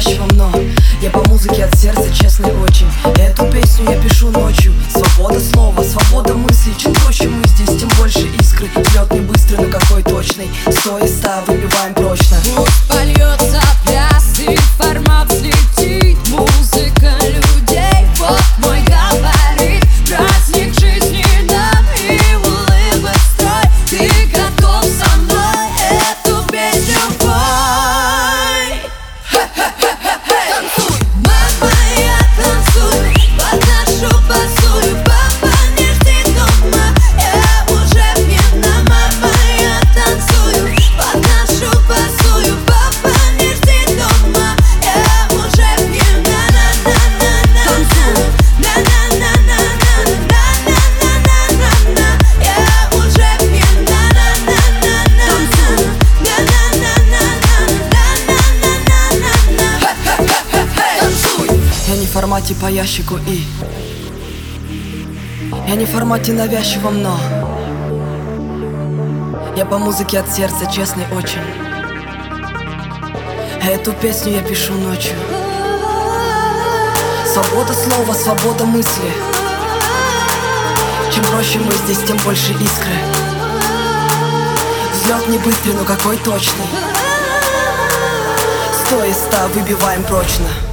навязчивом, но Я по музыке от сердца честный очень. Эту песню я пишу ночью. Свобода слова, свобода мысли Чем проще мы здесь, тем больше искры. Лед не быстрый, но какой точный. Сто из ста выбиваем прочно формате по ящику и. Я не в формате навязчивом, но. Я по музыке от сердца честный очень. Эту песню я пишу ночью. Свобода слова, свобода мысли. Чем проще мы здесь, тем больше искры. Взлет не быстрый, но какой точный. Сто из ста выбиваем прочно